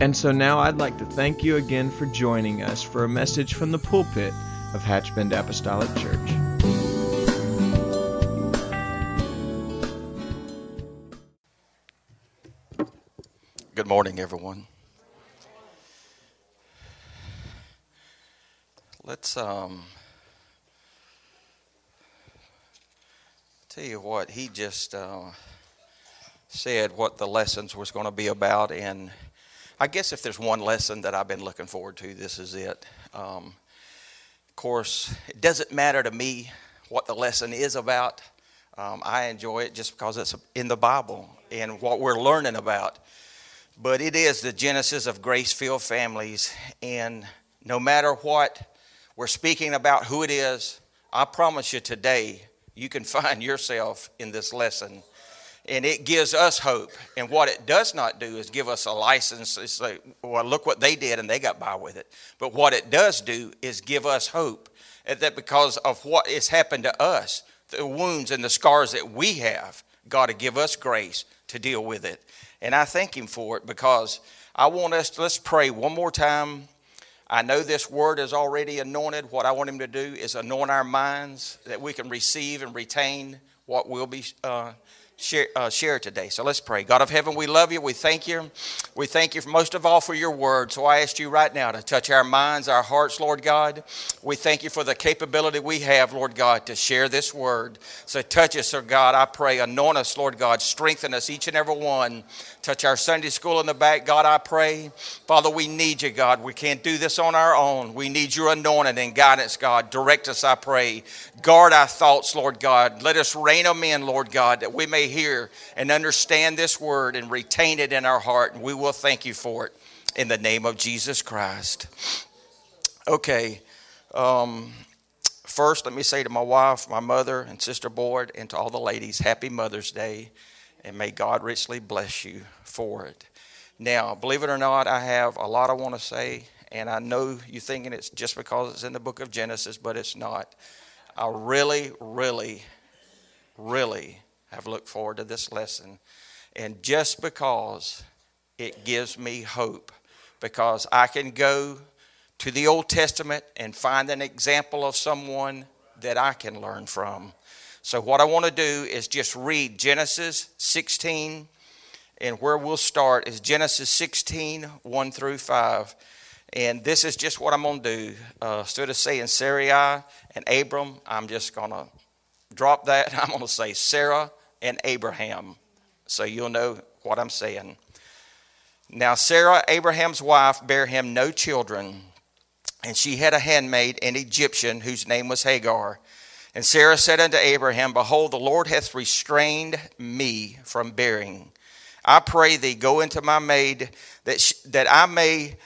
And so now I'd like to thank you again for joining us for a message from the pulpit of Hatchbend Apostolic Church. Good morning, everyone. Let's um, tell you what he just uh, said. What the lessons was going to be about, and I guess if there's one lesson that I've been looking forward to, this is it. Um, of course, it doesn't matter to me what the lesson is about. Um, I enjoy it just because it's in the Bible and what we're learning about. But it is the genesis of grace filled families. And no matter what we're speaking about, who it is, I promise you today, you can find yourself in this lesson and it gives us hope. And what it does not do is give us a license. It's like, well, look what they did and they got by with it. But what it does do is give us hope that because of what has happened to us, the wounds and the scars that we have, God to give us grace to deal with it. And I thank Him for it because I want us to, let's pray one more time. I know this word is already anointed. What I want Him to do is anoint our minds that we can receive and retain what will be. Uh, share, uh, share today. So let's pray. God of heaven, we love you. We thank you. We thank you most of all for your word. So I ask you right now to touch our minds, our hearts, Lord God. We thank you for the capability we have, Lord God, to share this word. So touch us, Lord God. I pray. Anoint us, Lord God. Strengthen us, each and every one. Touch our Sunday school in the back. God, I pray. Father, we need you, God. We can't do this on our own. We need your anointing and guidance, God. Direct us, I pray. Guard our thoughts, Lord God. Let us rein them in, Lord God, that we may hear and understand this word and retain it in our heart. And we will thank you for it in the name of Jesus Christ. Okay. Um, first, let me say to my wife, my mother, and Sister Board, and to all the ladies, Happy Mother's Day, and may God richly bless you for it. Now, believe it or not, I have a lot I want to say, and I know you're thinking it's just because it's in the book of Genesis, but it's not. I really, really, really have looked forward to this lesson. And just because it gives me hope, because I can go to the Old Testament and find an example of someone that I can learn from. So, what I want to do is just read Genesis 16, and where we'll start is Genesis 16, 1 through 5. And this is just what I'm going to do. Uh, instead of saying Sarai and Abram, I'm just going to drop that. I'm going to say Sarah and Abraham. So you'll know what I'm saying. Now, Sarah, Abraham's wife, bare him no children, and she had a handmaid, an Egyptian, whose name was Hagar. And Sarah said unto Abraham, Behold, the Lord hath restrained me from bearing. I pray thee, go into my maid, that, she, that I may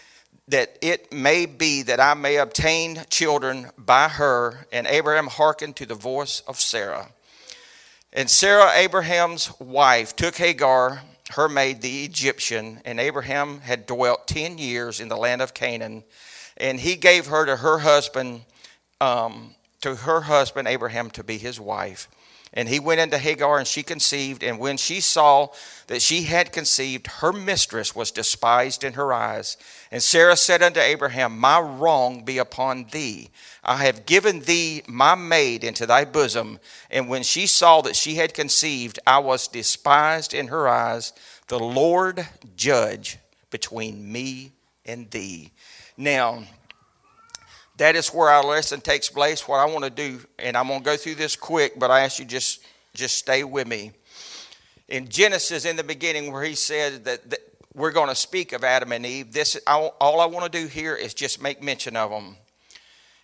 that it may be that I may obtain children by her. And Abraham hearkened to the voice of Sarah. And Sarah, Abraham's wife, took Hagar, her maid, the Egyptian, and Abraham had dwelt ten years in the land of Canaan, and he gave her to her husband, um, to her husband Abraham to be his wife. And he went into Hagar, and she conceived. And when she saw that she had conceived, her mistress was despised in her eyes. And Sarah said unto Abraham, My wrong be upon thee. I have given thee my maid into thy bosom. And when she saw that she had conceived, I was despised in her eyes. The Lord judge between me and thee. Now, that is where our lesson takes place. What I want to do, and I'm going to go through this quick, but I ask you just just stay with me. In Genesis, in the beginning, where he said that, that we're going to speak of Adam and Eve, this all I want to do here is just make mention of them.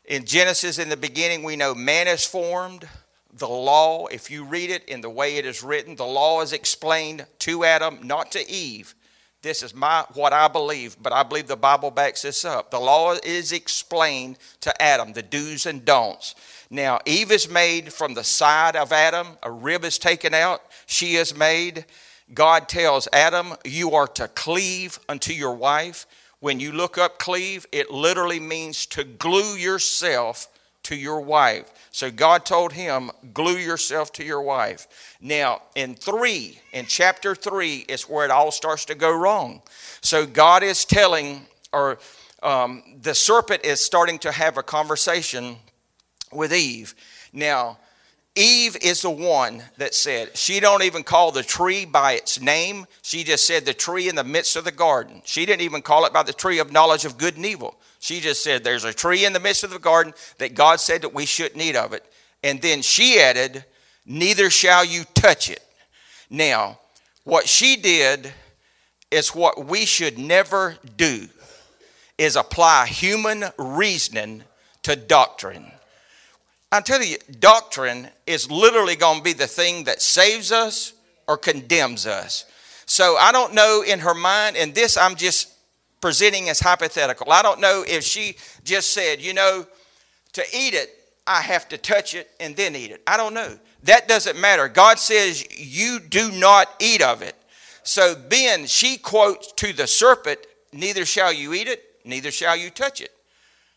In Genesis, in the beginning, we know man is formed. The law, if you read it in the way it is written, the law is explained to Adam, not to Eve. This is my what I believe, but I believe the Bible backs this up. The law is explained to Adam, the do's and don'ts. Now, Eve is made from the side of Adam, a rib is taken out, she is made. God tells Adam, You are to cleave unto your wife. When you look up cleave, it literally means to glue yourself to your wife. So God told him, glue yourself to your wife. Now, in three, in chapter three, is where it all starts to go wrong. So God is telling, or um, the serpent is starting to have a conversation with Eve. Now, Eve is the one that said, she don't even call the tree by its name. She just said the tree in the midst of the garden. She didn't even call it by the tree of knowledge of good and evil. She just said there's a tree in the midst of the garden that God said that we shouldn't eat of it. And then she added, neither shall you touch it. Now, what she did is what we should never do is apply human reasoning to doctrine. I'm telling you, doctrine is literally going to be the thing that saves us or condemns us. So I don't know in her mind, and this I'm just presenting as hypothetical. I don't know if she just said, you know, to eat it, I have to touch it and then eat it. I don't know. That doesn't matter. God says, you do not eat of it. So then she quotes to the serpent, neither shall you eat it, neither shall you touch it.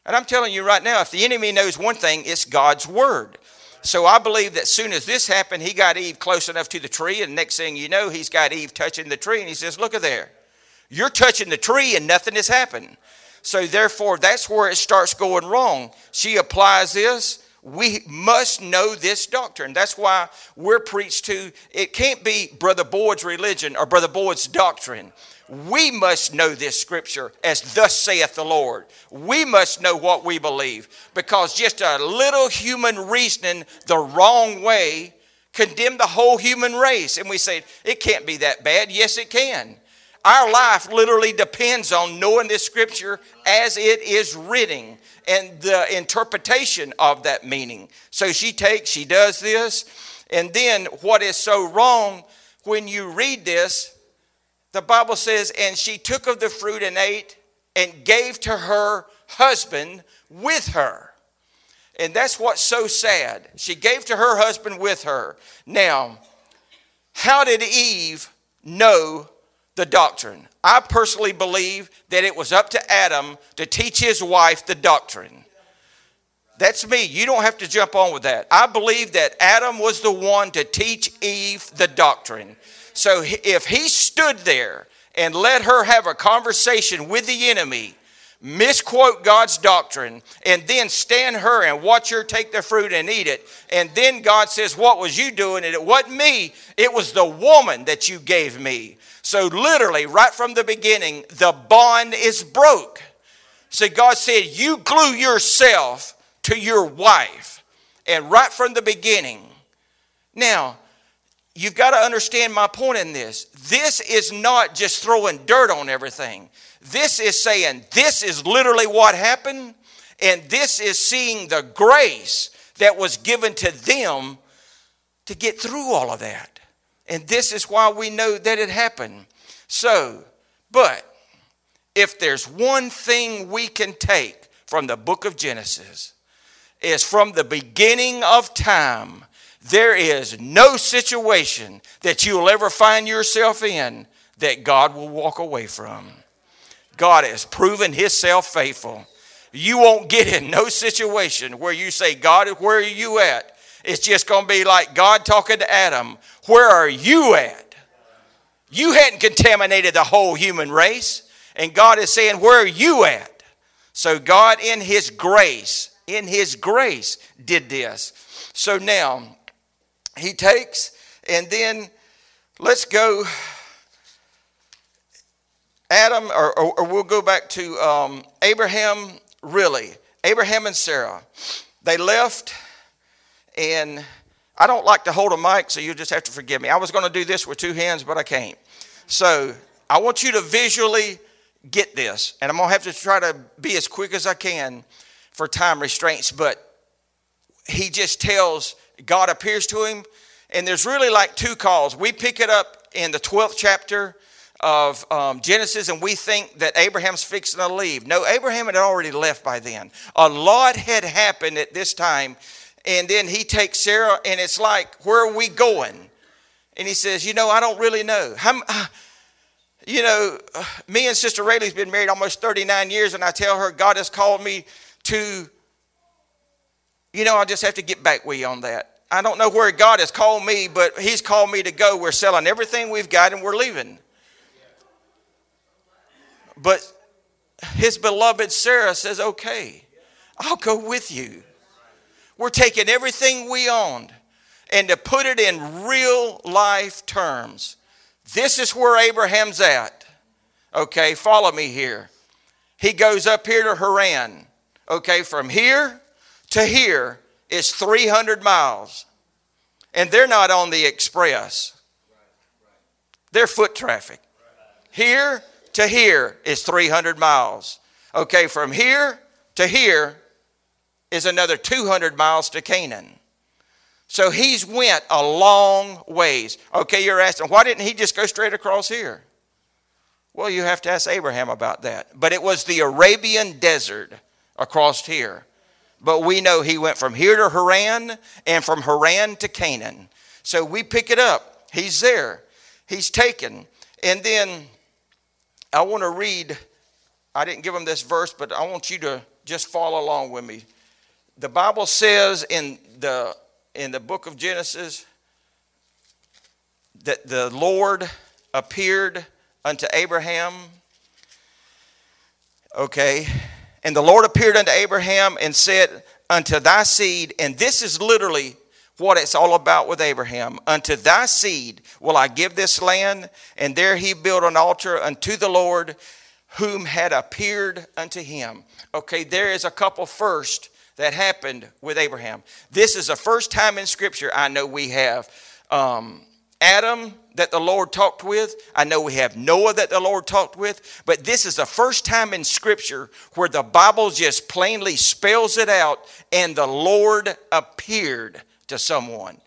And I'm telling you right now, if the enemy knows one thing, it's God's word. So I believe that soon as this happened, he got Eve close enough to the tree, and next thing you know, he's got Eve touching the tree, and he says, Look at there. You're touching the tree, and nothing has happened. So therefore, that's where it starts going wrong. She applies this. We must know this doctrine. That's why we're preached to. It can't be Brother Boyd's religion or Brother Boyd's doctrine we must know this scripture as thus saith the Lord. We must know what we believe because just a little human reasoning the wrong way condemn the whole human race. And we say, it can't be that bad. Yes, it can. Our life literally depends on knowing this scripture as it is written and the interpretation of that meaning. So she takes, she does this, and then what is so wrong when you read this, the Bible says, and she took of the fruit and ate and gave to her husband with her. And that's what's so sad. She gave to her husband with her. Now, how did Eve know the doctrine? I personally believe that it was up to Adam to teach his wife the doctrine. That's me. You don't have to jump on with that. I believe that Adam was the one to teach Eve the doctrine. So if he stood there and let her have a conversation with the enemy, misquote God's doctrine, and then stand her and watch her take the fruit and eat it, and then God says, What was you doing? And it wasn't me, it was the woman that you gave me. So, literally, right from the beginning, the bond is broke. So, God said, You glue yourself to your wife. And right from the beginning, now, you've got to understand my point in this. This is not just throwing dirt on everything. This is saying this is literally what happened, and this is seeing the grace that was given to them to get through all of that. And this is why we know that it happened. So, but if there's one thing we can take from the book of Genesis, is from the beginning of time there is no situation that you'll ever find yourself in that God will walk away from. God has proven Himself faithful. You won't get in no situation where you say, God, where are you at? It's just going to be like God talking to Adam, Where are you at? You hadn't contaminated the whole human race. And God is saying, Where are you at? So God, in His grace, in His grace, did this. So now, he takes, and then let's go. Adam, or, or, or we'll go back to um, Abraham, really. Abraham and Sarah. They left, and I don't like to hold a mic, so you'll just have to forgive me. I was going to do this with two hands, but I can't. So I want you to visually get this, and I'm going to have to try to be as quick as I can for time restraints, but he just tells God appears to him, and there's really like two calls. We pick it up in the 12th chapter of um, Genesis and we think that Abraham's fixing to leave. No, Abraham had already left by then. A lot had happened at this time. And then he takes Sarah, and it's like, where are we going? And he says, You know, I don't really know. Uh, you know, uh, me and Sister Rayleigh's been married almost 39 years, and I tell her God has called me to, you know, I just have to get back with you on that. I don't know where God has called me, but He's called me to go. We're selling everything we've got and we're leaving. But his beloved Sarah says, Okay, I'll go with you. We're taking everything we owned and to put it in real life terms. This is where Abraham's at. Okay, follow me here. He goes up here to Haran. Okay, from here to here is 300 miles. And they're not on the express, they're foot traffic. Here to here is 300 miles. Okay, from here to here is another 200 miles to Canaan. So he's went a long ways. Okay, you're asking, why didn't he just go straight across here? Well, you have to ask Abraham about that. But it was the Arabian desert across here. But we know he went from here to Haran and from Haran to Canaan. So we pick it up. He's there. He's taken. And then I want to read, I didn't give him this verse, but I want you to just follow along with me. The Bible says in the in the book of Genesis that the Lord appeared unto Abraham. Okay. And the Lord appeared unto Abraham and said, Unto thy seed, and this is literally what it's all about with Abraham. Unto thy seed will I give this land. And there he built an altar unto the Lord whom had appeared unto him. Okay, there is a couple first that happened with Abraham. This is the first time in Scripture I know we have um, Adam that the Lord talked with. I know we have Noah that the Lord talked with. But this is the first time in Scripture where the Bible just plainly spells it out and the Lord appeared to someone.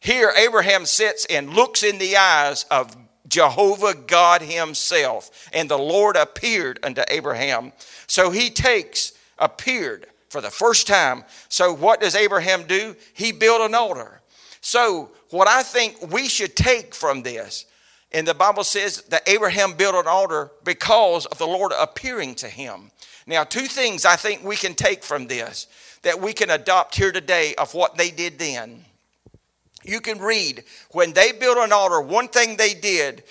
Here, Abraham sits and looks in the eyes of Jehovah God Himself, and the Lord appeared unto Abraham. So he takes, appeared for the first time. So, what does Abraham do? He built an altar. So, what I think we should take from this, and the Bible says that Abraham built an altar because of the Lord appearing to him. Now, two things I think we can take from this that we can adopt here today of what they did then. You can read when they built an altar, one thing they did,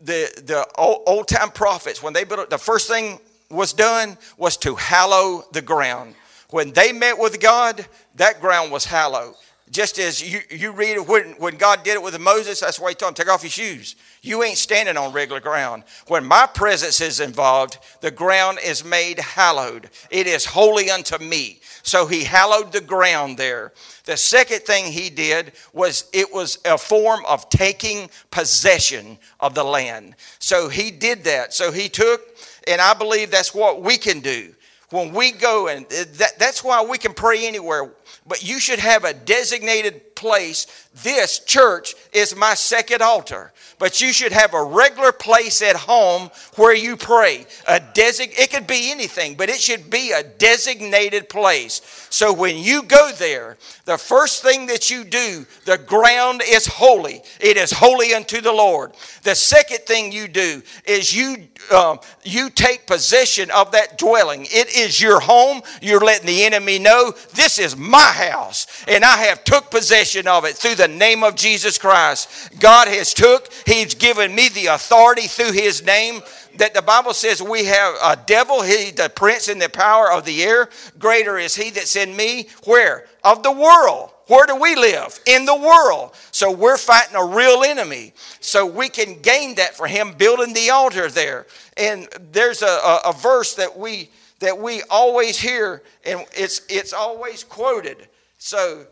the, the old, time prophets, when they built it, the first thing was done was to hallow the ground. When they met with God, that ground was hallowed. Just as you, you read it when, when God did it with Moses, that's why he told him, take off your shoes. You ain't standing on regular ground. When my presence is involved, the ground is made hallowed. It is holy unto me. So he hallowed the ground there. The second thing he did was it was a form of taking possession of the land. So he did that. So he took, and I believe that's what we can do when we go and that, that's why we can pray anywhere but you should have a designated place. This church is my second altar but you should have a regular place at home where you pray. A design it could be anything but it should be a designated place. So when you go there the first thing that you do the ground is holy. It is holy unto the lord. The second thing you do is you um, you take possession of that dwelling. It is your home. You're letting the enemy know this is my house and i have took possession of it through the name of jesus christ god has took he's given me the authority through his name that the bible says we have a devil he the prince in the power of the air greater is he that's in me where of the world where do we live? In the world. So we're fighting a real enemy. So we can gain that for him building the altar there. And there's a, a, a verse that we that we always hear, and it's it's always quoted. So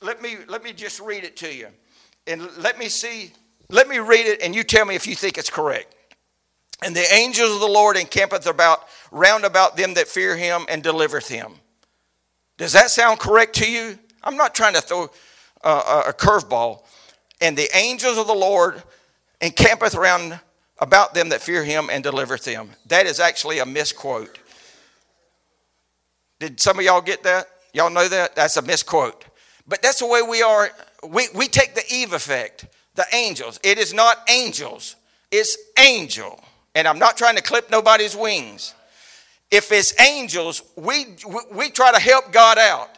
let me let me just read it to you. And let me see, let me read it, and you tell me if you think it's correct. And the angels of the Lord encampeth about round about them that fear him and delivereth him. Does that sound correct to you? I'm not trying to throw a, a curveball. And the angels of the Lord encampeth round about them that fear him and delivereth them. That is actually a misquote. Did some of y'all get that? Y'all know that? That's a misquote. But that's the way we are. We, we take the Eve effect, the angels. It is not angels, it's angel. And I'm not trying to clip nobody's wings. If it's angels, we, we, we try to help God out.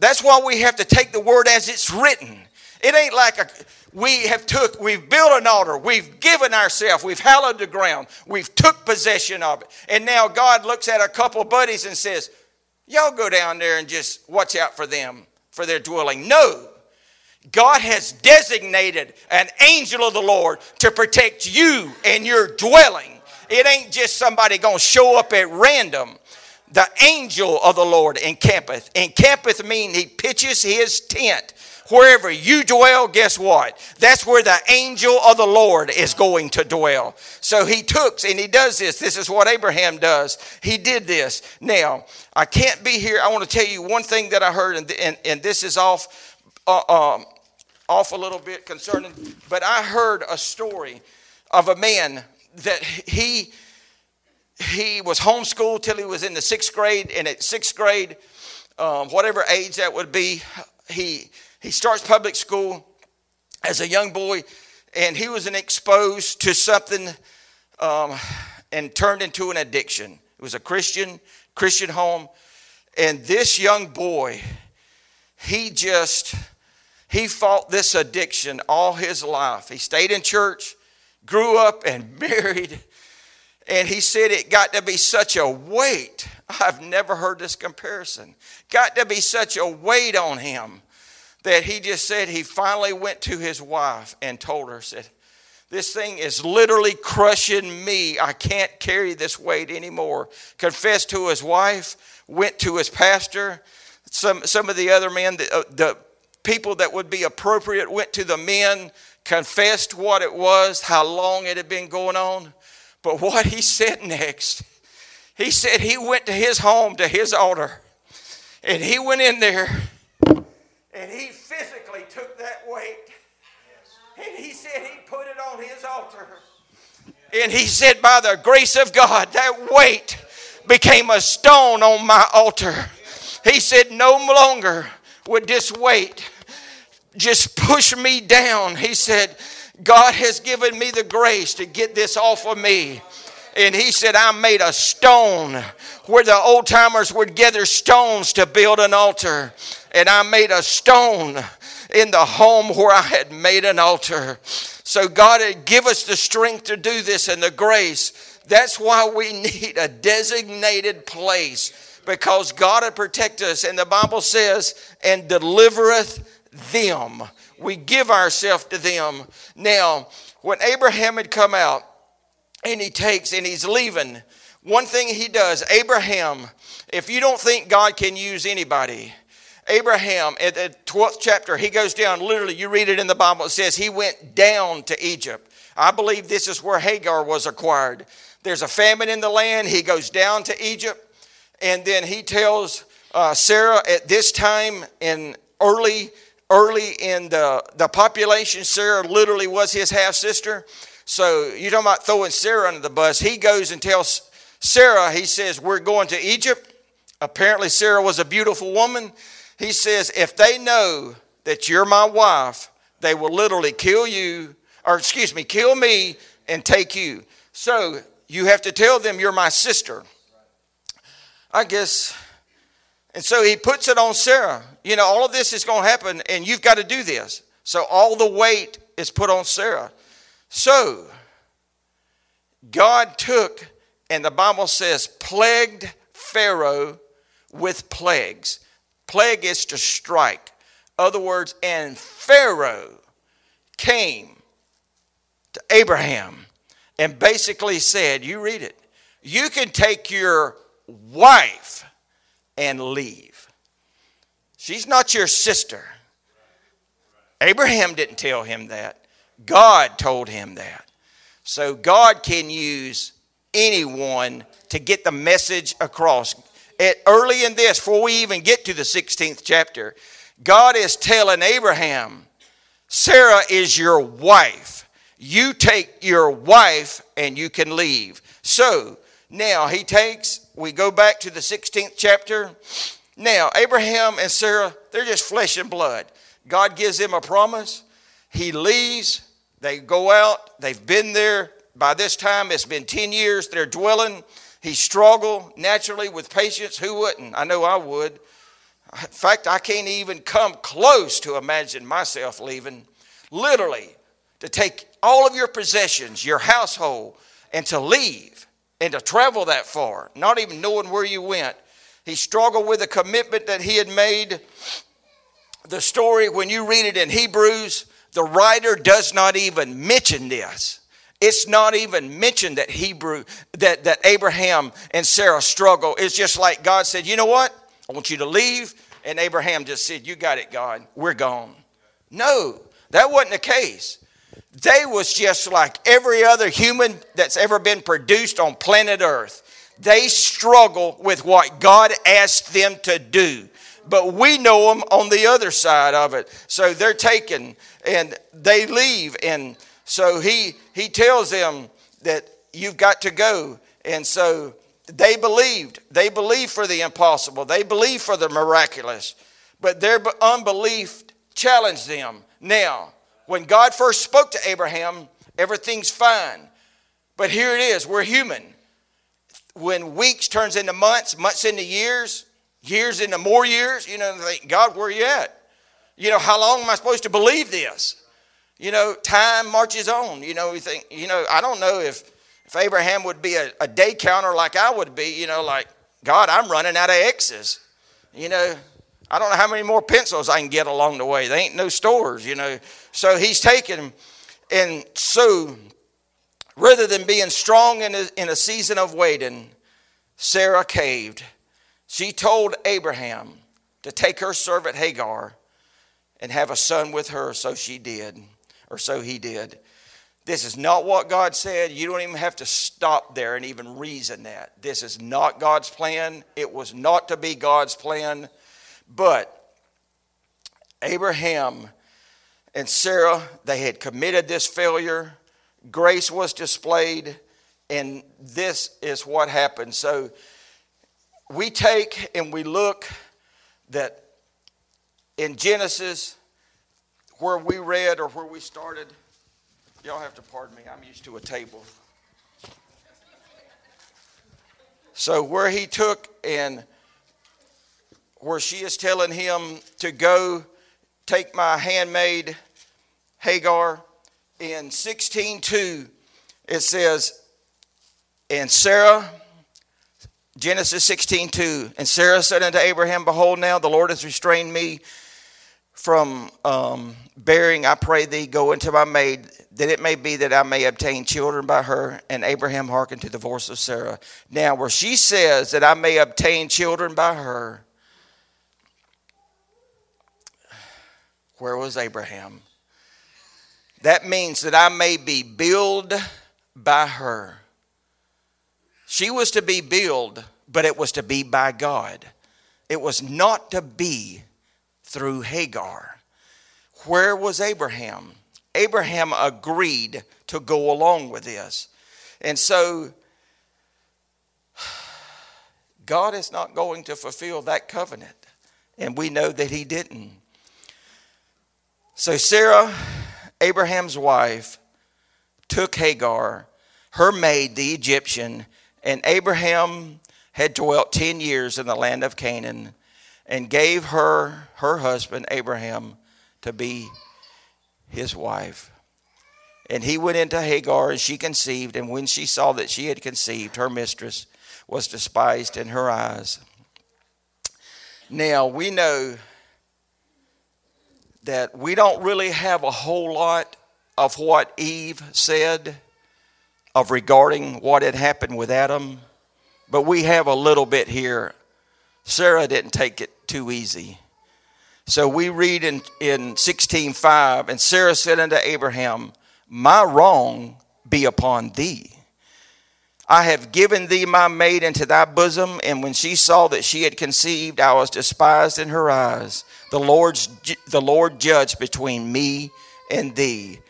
That's why we have to take the word as it's written. It ain't like a, we have took, we've built an altar, we've given ourselves, we've hallowed the ground, we've took possession of it. And now God looks at a couple buddies and says, y'all go down there and just watch out for them, for their dwelling. No. God has designated an angel of the Lord to protect you and your dwelling. It ain't just somebody going to show up at random the angel of the Lord encampeth. Encampeth mean he pitches his tent. Wherever you dwell, guess what? That's where the angel of the Lord is going to dwell. So he took and he does this. This is what Abraham does. He did this. Now, I can't be here. I want to tell you one thing that I heard, and, and, and this is off, uh, um, off a little bit concerning, but I heard a story of a man that he he was homeschooled till he was in the sixth grade, and at sixth grade, um, whatever age that would be, he he starts public school as a young boy, and he was exposed to something um, and turned into an addiction. It was a Christian Christian home, and this young boy, he just he fought this addiction all his life. He stayed in church, grew up, and married. And he said it got to be such a weight. I've never heard this comparison. Got to be such a weight on him that he just said he finally went to his wife and told her, said, this thing is literally crushing me. I can't carry this weight anymore. Confessed to his wife, went to his pastor. Some, some of the other men, the, uh, the people that would be appropriate went to the men, confessed what it was, how long it had been going on. But what he said next, he said he went to his home, to his altar, and he went in there and he physically took that weight and he said he put it on his altar. And he said, by the grace of God, that weight became a stone on my altar. He said, no longer would this weight just push me down. He said, God has given me the grace to get this off of me. And he said, I made a stone where the old timers would gather stones to build an altar. And I made a stone in the home where I had made an altar. So God had give us the strength to do this and the grace. That's why we need a designated place because God had protect us. And the Bible says, and delivereth them. We give ourselves to them. Now, when Abraham had come out and he takes and he's leaving, one thing he does, Abraham, if you don't think God can use anybody, Abraham, at the 12th chapter, he goes down, literally, you read it in the Bible, it says he went down to Egypt. I believe this is where Hagar was acquired. There's a famine in the land. He goes down to Egypt, and then he tells uh, Sarah at this time in early, early in the, the population, Sarah literally was his half sister. So you're talking about throwing Sarah under the bus. He goes and tells Sarah, he says, We're going to Egypt. Apparently, Sarah was a beautiful woman. He says, if they know that you're my wife, they will literally kill you, or excuse me, kill me and take you. So you have to tell them you're my sister. I guess. And so he puts it on Sarah. You know, all of this is going to happen, and you've got to do this. So all the weight is put on Sarah. So God took, and the Bible says, plagued Pharaoh with plagues. Plague is to strike. Other words, and Pharaoh came to Abraham and basically said, You read it, you can take your wife and leave. She's not your sister. Abraham didn't tell him that. God told him that. So God can use anyone to get the message across at early in this, before we even get to the 16th chapter, God is telling Abraham, Sarah is your wife. You take your wife and you can leave. So now he takes, we go back to the 16th chapter. Now, Abraham and Sarah, they're just flesh and blood. God gives them a promise. He leaves. They go out. They've been there. By this time, it's been 10 years. They're dwelling. He struggled naturally with patience. Who wouldn't? I know I would. In fact, I can't even come close to imagine myself leaving. Literally, to take all of your possessions, your household, and to leave and to travel that far, not even knowing where you went. He struggled with the commitment that he had made. The story, when you read it in Hebrews, the writer does not even mention this. It's not even mentioned that Hebrew that, that Abraham and Sarah struggle. It's just like God said, you know what? I want you to leave. And Abraham just said, You got it, God. We're gone. No, that wasn't the case. They was just like every other human that's ever been produced on planet Earth. They struggle with what God asked them to do. But we know them on the other side of it. So they're taken and they leave. And so he, he tells them that you've got to go. And so they believed. They believed for the impossible. They believed for the miraculous. But their unbelief challenged them. Now, when God first spoke to Abraham, everything's fine. But here it is, we're human. When weeks turns into months, months into years, years into more years, you know, think, God, where are you at? You know, how long am I supposed to believe this? You know, time marches on. You know, we think, you know, I don't know if if Abraham would be a, a day counter like I would be, you know, like, God, I'm running out of X's. You know, I don't know how many more pencils I can get along the way. There ain't no stores, you know. So he's taken, and so rather than being strong in a, in a season of waiting, Sarah caved. She told Abraham to take her servant Hagar and have a son with her, so she did, or so he did. This is not what God said. You don't even have to stop there and even reason that. This is not God's plan. It was not to be God's plan. But Abraham and Sarah, they had committed this failure. Grace was displayed, and this is what happened. So we take and we look that in Genesis, where we read or where we started, Y'all have to pardon me. I'm used to a table. So, where he took and where she is telling him to go take my handmaid Hagar, in 16:2 it says, and Sarah, Genesis 16:2, and Sarah said unto Abraham, Behold, now the Lord has restrained me from um, bearing. I pray thee, go into my maid that it may be that I may obtain children by her. And Abraham hearkened to the voice of Sarah. Now, where she says that I may obtain children by her, where was Abraham? That means that I may be billed by her. She was to be billed, but it was to be by God. It was not to be through Hagar. Where was Abraham? Abraham agreed to go along with this. And so, God is not going to fulfill that covenant. And we know that he didn't. So, Sarah, Abraham's wife, took Hagar, her maid, the Egyptian, and Abraham had dwelt 10 years in the land of Canaan and gave her, her husband, Abraham, to be his wife. And he went into Hagar, and she conceived. And when she saw that she had conceived, her mistress was despised in her eyes. Now, we know that we don't really have a whole lot of what Eve said of regarding what had happened with Adam, but we have a little bit here. Sarah didn't take it too easy. So we read in, in 16.5, And Sarah said unto Abraham, My wrong be upon thee. I have given thee my maid into thy bosom, and when she saw that she had conceived, I was despised in her eyes. The Lord's the Lord judged between me and thee.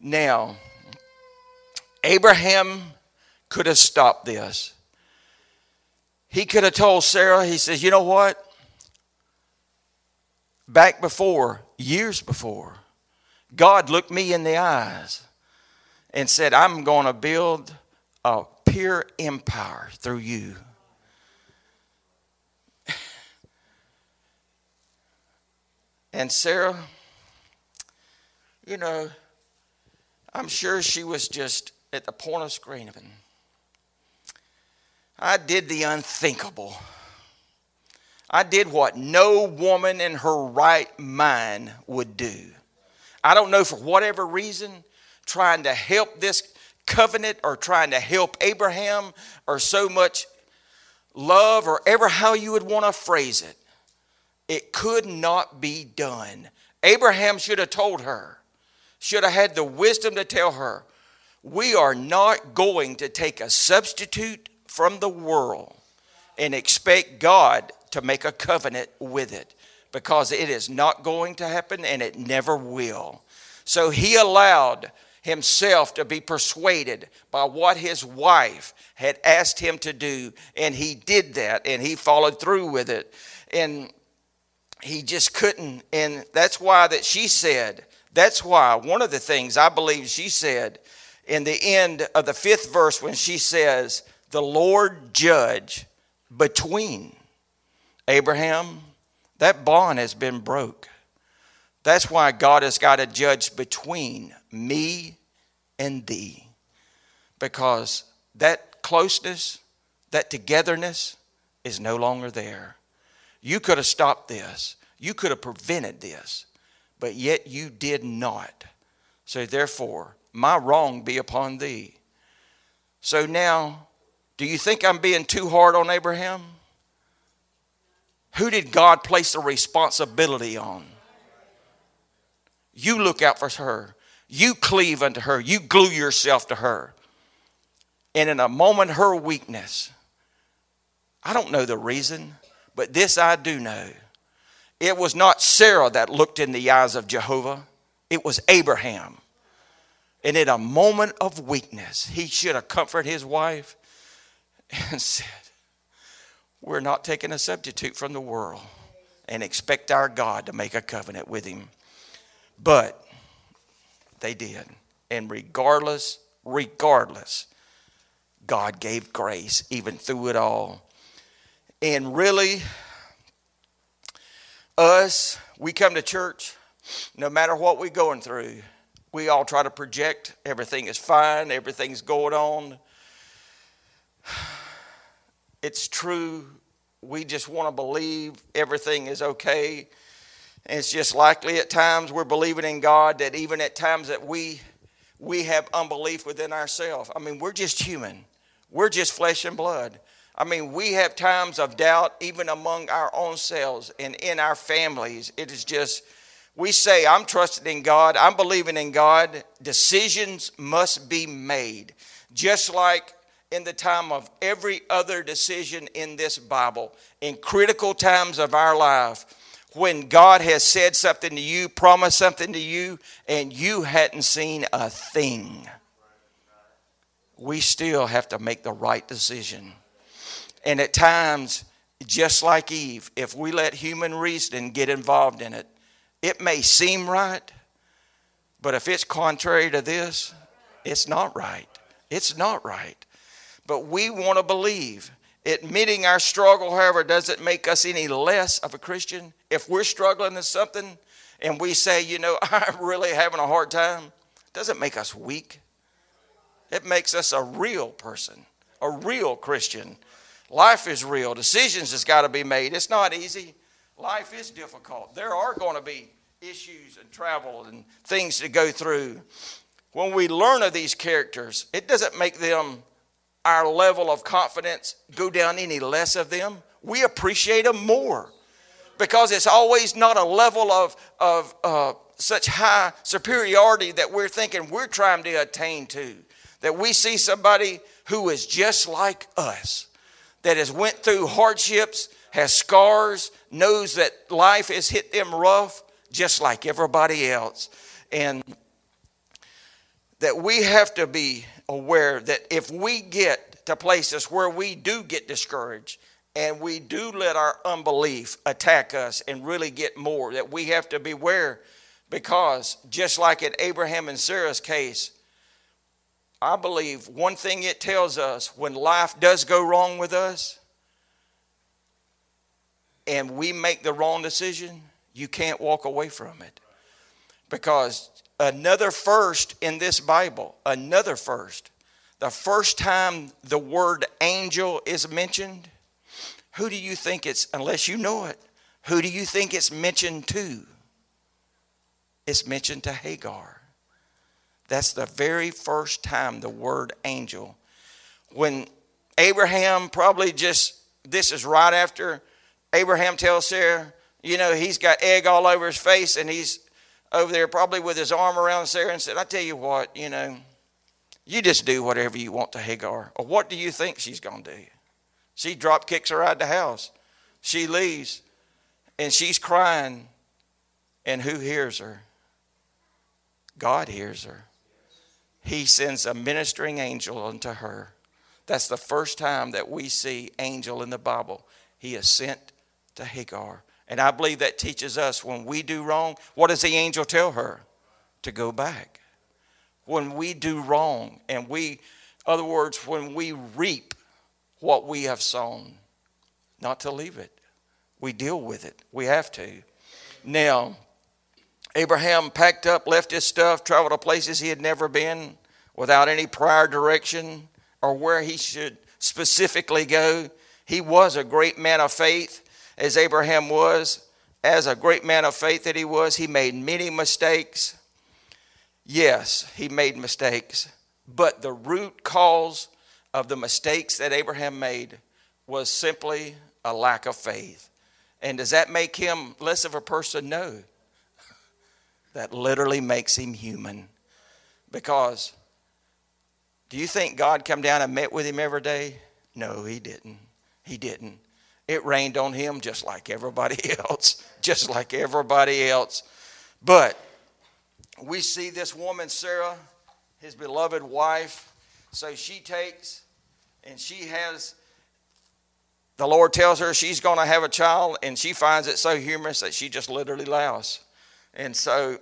Now, Abraham could have stopped this. He could have told Sarah, he says, You know what? Back before, years before, God looked me in the eyes and said, I'm going to build a pure empire through you. And Sarah, you know, I'm sure she was just at the point of screaming. I did the unthinkable. I did what no woman in her right mind would do. I don't know for whatever reason, trying to help this covenant or trying to help Abraham or so much love or ever how you would want to phrase it. It could not be done. Abraham should have told her, should have had the wisdom to tell her, we are not going to take a substitute from the world and expect God to make a covenant with it because it is not going to happen and it never will. So he allowed himself to be persuaded by what his wife had asked him to do, and he did that and he followed through with it. And he just couldn't, and that's why that she said, that's why one of the things I believe she said in the end of the fifth verse when she says, The Lord judge between Abraham, that bond has been broke. That's why God has got to judge between me and thee. Because that closeness, that togetherness is no longer there. You could have stopped this, you could have prevented this, but yet you did not. So therefore, my wrong be upon thee. So now, do you think I'm being too hard on Abraham? Who did God place the responsibility on? You look out for her. You cleave unto her. You glue yourself to her. And in a moment, her weakness, I don't know the reason, but this I do know. It was not Sarah that looked in the eyes of Jehovah, it was Abraham. And in a moment of weakness, he should have comforted his wife and said, We're not taking a substitute from the world and expect our God to make a covenant with him. But they did. And regardless, regardless, God gave grace even through it all. And really, us, we come to church, no matter what we're going through, we all try to project everything is fine, everything's going on. It's true. We just want to believe everything is okay it's just likely at times we're believing in God that even at times that we we have unbelief within ourselves. I mean, we're just human. We're just flesh and blood. I mean, we have times of doubt even among our own selves and in our families. It is just we say, I'm trusting in God, I'm believing in God. Decisions must be made. Just like in the time of every other decision in this Bible, in critical times of our life, when God has said something to you, promised something to you, and you hadn't seen a thing. We still have to make the right decision. And at times, just like Eve, if we let human reasoning get involved in it, it may seem right, but if it's contrary to this, it's not right. It's not right. But we want to believe Admitting our struggle, however, doesn't make us any less of a Christian. If we're struggling in something and we say, you know, I'm really having a hard time, doesn't make us weak. It makes us a real person, a real Christian. Life is real. Decisions has got to be made. It's not easy. Life is difficult. There are going to be issues and travel and things to go through. When we learn of these characters, it doesn't make them our level of confidence go down any less of them. We appreciate them more because it's always not a level of, of uh, such high superiority that we're thinking we're trying to attain to. That we see somebody who is just like us, that has went through hardships, has scars, knows that life has hit them rough, just like everybody else. And that we have to be aware that if we get to places where we do get discouraged and we do let our unbelief attack us and really get more, that we have to beware because just like in Abraham and Sarah's case, I believe one thing it tells us when life does go wrong with us and we make the wrong decision, you can't walk away from it. Because another first in this Bible, another first, the first time the word angel is mentioned, who do you think it's, unless you know it, who do you think it's mentioned to? It's mentioned to Hagar. That's the very first time the word angel. When Abraham probably just, this is right after Abraham tells Sarah, you know, he's got egg all over his face and he's over there probably with his arm around Sarah and said, I tell you what, you know, you just do whatever you want to Hagar. Or what do you think she's going to do? She drop kicks her out of the house. She leaves and she's crying. And who hears her? God hears her. He sends a ministering angel unto her. That's the first time that we see angel in the Bible. He is sent to Hagar. And I believe that teaches us when we do wrong, what does the angel tell her? To go back. When we do wrong and we, other words, when we reap what we have sown, not to leave it. We deal with it. We have to. Now, Abraham packed up, left his stuff, traveled to places he had never been without any prior direction or where he should specifically go. He was a great man of faith, as Abraham was. As a great man of faith that he was, he made many mistakes. Yes, he made mistakes, but the root cause of the mistakes that Abraham made was simply a lack of faith. And does that make him less of a person? No that literally makes him human. Because do you think God come down and met with him every day? No, he didn't. He didn't. It rained on him just like everybody else, just like everybody else. But we see this woman, Sarah, his beloved wife. So she takes and she has, the Lord tells her she's going to have a child, and she finds it so humorous that she just literally laughs. And so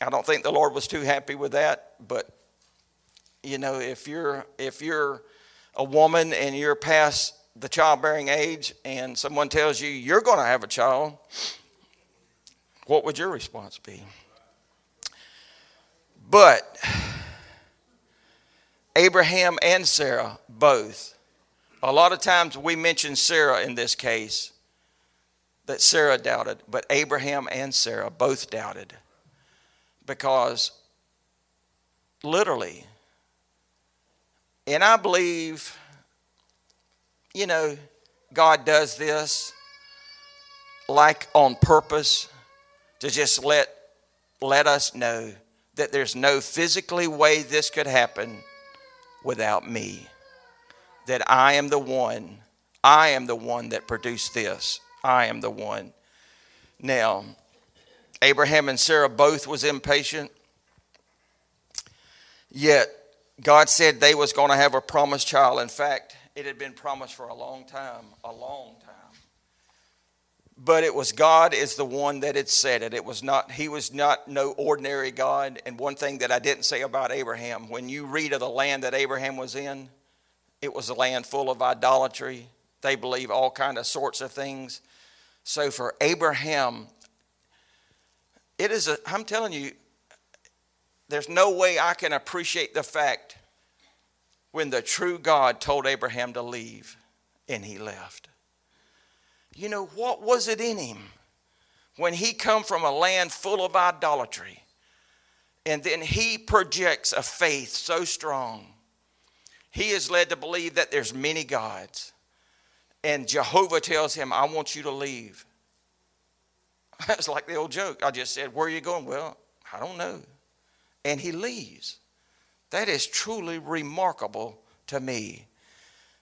I don't think the Lord was too happy with that, but you know, if you're if you're a woman and you're past the childbearing age and someone tells you you're going to have a child, what would your response be? But Abraham and Sarah both. A lot of times we mention Sarah in this case that Sarah doubted, but Abraham and Sarah both doubted because literally, and I believe, you know, God does this like on purpose to just let let us know that there's no physically way this could happen without me. That I am the one, I am the one that produced this. I am the one. Now, Abraham and Sarah both was impatient. Yet God said they was going to have a promised child. In fact, it had been promised for a long time, a long time. But it was God is the one that had said it. It was not he was not no ordinary God. And one thing that I didn't say about Abraham, when you read of the land that Abraham was in, it was a land full of idolatry. They believe all kind of sorts of things. So for Abraham it is a, I'm telling you, there's no way I can appreciate the fact when the true God told Abraham to leave and he left. You know, what was it in him when he come from a land full of idolatry and then he projects a faith so strong he is led to believe that there's many gods and jehovah tells him i want you to leave It's like the old joke. I just said, Where are you going? Well, I don't know. And he leaves. That is truly remarkable to me.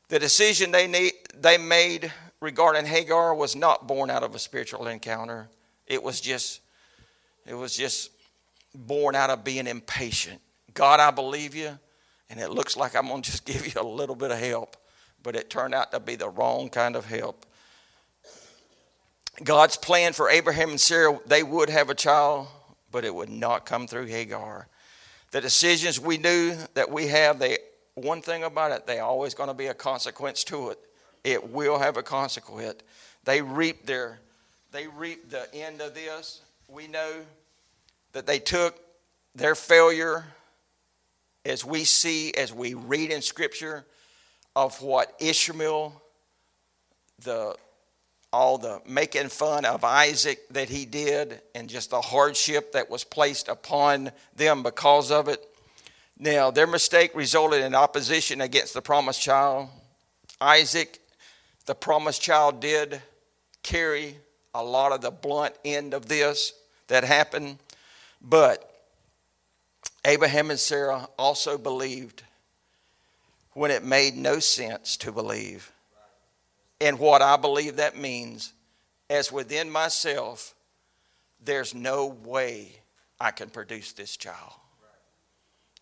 The decision they, need, they made regarding Hagar was not born out of a spiritual encounter. It was just, it was just born out of being impatient. God, I believe you. and it looks like I'm going to just give you a little bit of help, but it turned out to be the wrong kind of help. God's plan for Abraham and Sarah, they would have a child, but it would not come through Hagar. The decisions we do that we have, they one thing about it, they always going to be a consequence to it. It will have a consequence. They reap their they reap the end of this. We know that they took their failure as we see, as we read in Scripture, of what Ishmael, the all the making fun of Isaac that he did, and just the hardship that was placed upon them because of it. Now, their mistake resulted in opposition against the promised child. Isaac, the promised child, did carry a lot of the blunt end of this that happened, but Abraham and Sarah also believed when it made no sense to believe. And what I believe that means, as within myself, there's no way I can produce this child.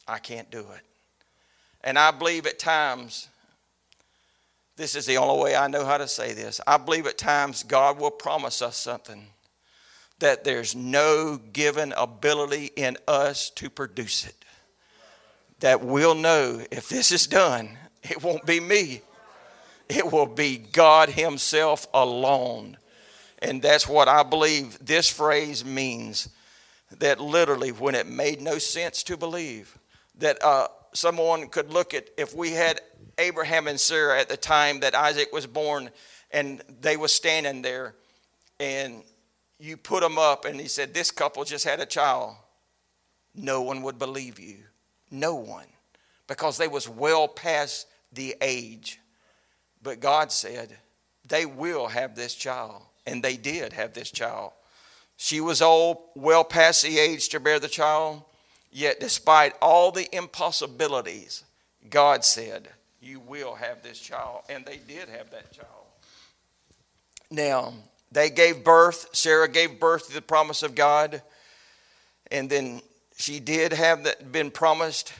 I can't do it. And I believe at times, this is the only way I know how to say this. I believe at times God will promise us something that there's no given ability in us to produce it. That we'll know if this is done, it won't be me, it will be God Himself alone. And that's what I believe this phrase means. That literally, when it made no sense to believe, that uh, someone could look at if we had Abraham and Sarah at the time that Isaac was born, and they were standing there, and you put them up, and he said, This couple just had a child. No one would believe you. No one. Because they was well past the age. But God said, They will have this child. And they did have this child. She was old, well past the age to bear the child. Yet, despite all the impossibilities, God said, You will have this child. And they did have that child. Now, they gave birth. Sarah gave birth to the promise of God. And then she did have that been promised.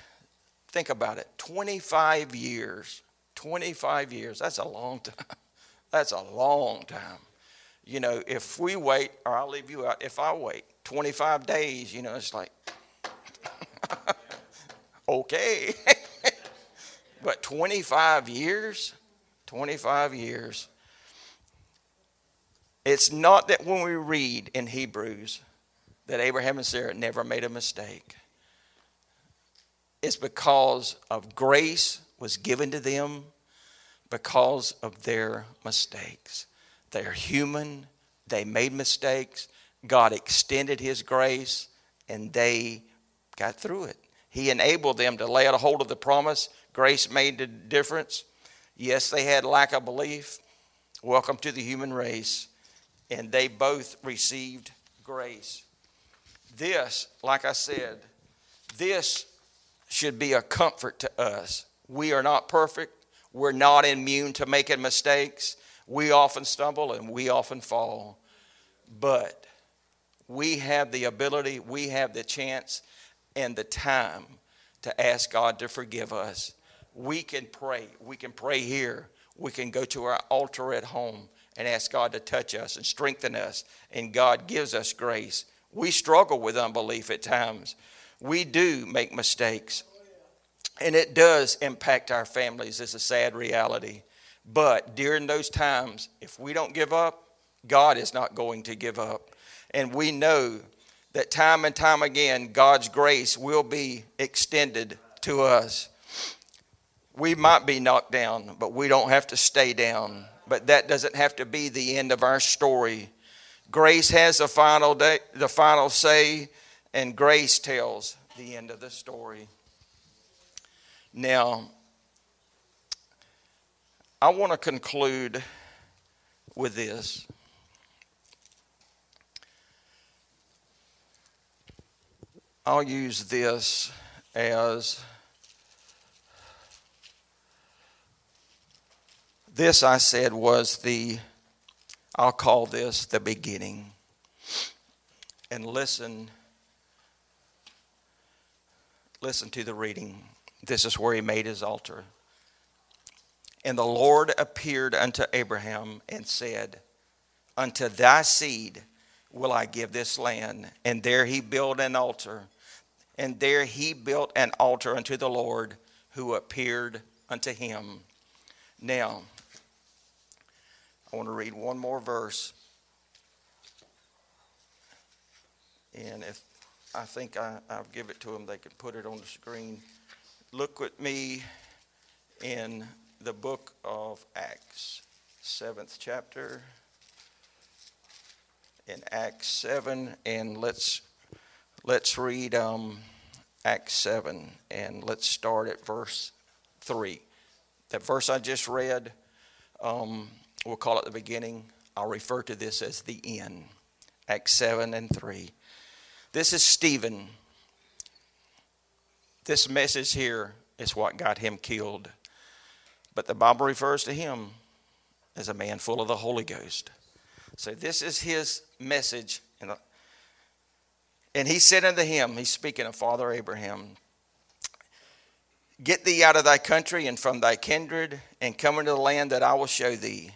Think about it 25 years. 25 years. That's a long time. That's a long time. You know, if we wait, or I'll leave you out, if I wait 25 days, you know, it's like, okay. but 25 years? 25 years. It's not that when we read in Hebrews that Abraham and Sarah never made a mistake. It's because of grace was given to them because of their mistakes. They're human, they made mistakes. God extended his grace and they got through it. He enabled them to lay out a hold of the promise. Grace made the difference. Yes, they had lack of belief. Welcome to the human race and they both received grace. This, like I said, this should be a comfort to us. We are not perfect. We're not immune to making mistakes. We often stumble and we often fall. But we have the ability, we have the chance and the time to ask God to forgive us. We can pray. We can pray here. We can go to our altar at home and ask God to touch us and strengthen us, and God gives us grace. We struggle with unbelief at times. We do make mistakes, and it does impact our families. It's a sad reality. But during those times, if we don't give up, God is not going to give up. And we know that time and time again, God's grace will be extended to us. We might be knocked down, but we don't have to stay down but that doesn't have to be the end of our story. Grace has the final day, the final say, and grace tells the end of the story. Now, I want to conclude with this. I'll use this as This, I said, was the, I'll call this the beginning. And listen, listen to the reading. This is where he made his altar. And the Lord appeared unto Abraham and said, Unto thy seed will I give this land. And there he built an altar. And there he built an altar unto the Lord who appeared unto him. Now, I want to read one more verse. And if I think I, I'll give it to them, they can put it on the screen. Look with me in the book of Acts, seventh chapter. In Acts 7, and let's let's read um, Acts 7, and let's start at verse 3. That verse I just read, um, we'll call it the beginning. I'll refer to this as the end. Acts 7 and 3. This is Stephen. This message here is what got him killed. But the Bible refers to him as a man full of the Holy Ghost. So this is his message. Uh, and he said unto him, he's speaking of Father Abraham, Get thee out of thy country and from thy kindred, and come into the land that I will show thee.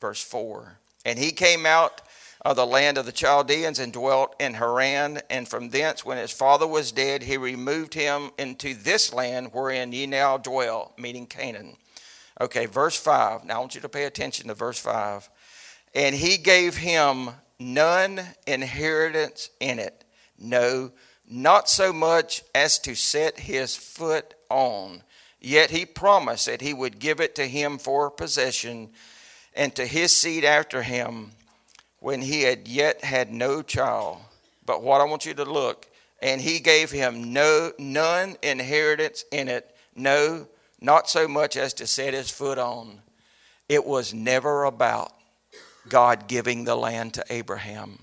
Verse 4. And he came out of the land of the Chaldeans and dwelt in Haran. And from thence, when his father was dead, he removed him into this land wherein ye now dwell, meaning Canaan. Okay, verse 5. Now I want you to pay attention to verse 5. And he gave him none inheritance in it, no, not so much as to set his foot on. Yet he promised that he would give it to him for possession and to his seed after him when he had yet had no child. But what I want you to look, and he gave him no none inheritance in it, no, not so much as to set his foot on. It was never about God giving the land to Abraham.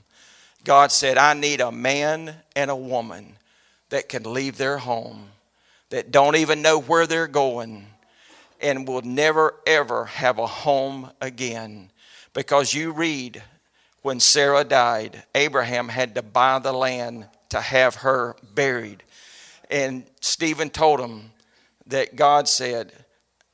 God said, I need a man and a woman that can leave their home, that don't even know where they're going, and will never ever have a home again. Because you read when Sarah died, Abraham had to buy the land to have her buried. And Stephen told him that God said,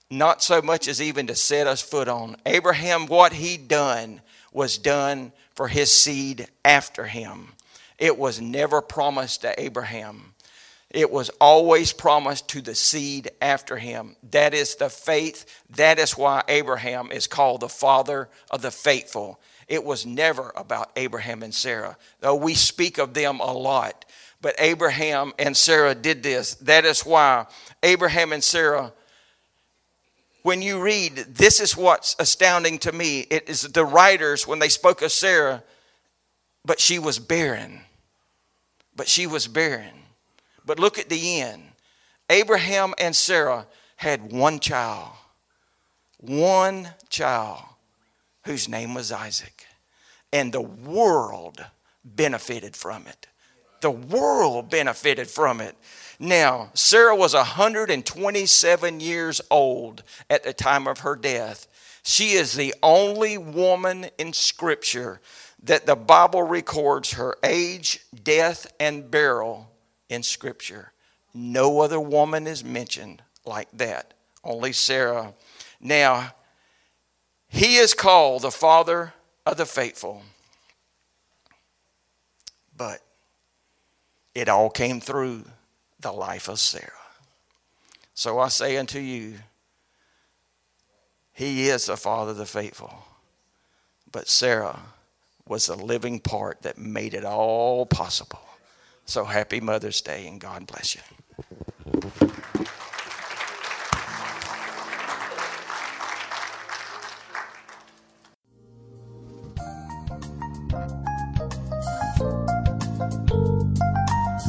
not so much as even to set us foot on. Abraham, what he done was done for his seed after him. It was never promised to Abraham. It was always promised to the seed after him. That is the faith. That is why Abraham is called the father of the faithful. It was never about Abraham and Sarah, though we speak of them a lot. But Abraham and Sarah did this. That is why Abraham and Sarah when you read, this is what's astounding to me. It is the writers, when they spoke of Sarah, but she was barren. But she was barren. But look at the end. Abraham and Sarah had one child, one child whose name was Isaac. And the world benefited from it. The world benefited from it. Now, Sarah was 127 years old at the time of her death. She is the only woman in Scripture that the Bible records her age, death, and burial in Scripture. No other woman is mentioned like that, only Sarah. Now, he is called the father of the faithful. But it all came through the life of Sarah. So I say unto you, he is the father of the faithful. But Sarah was the living part that made it all possible. So happy Mother's Day and God bless you.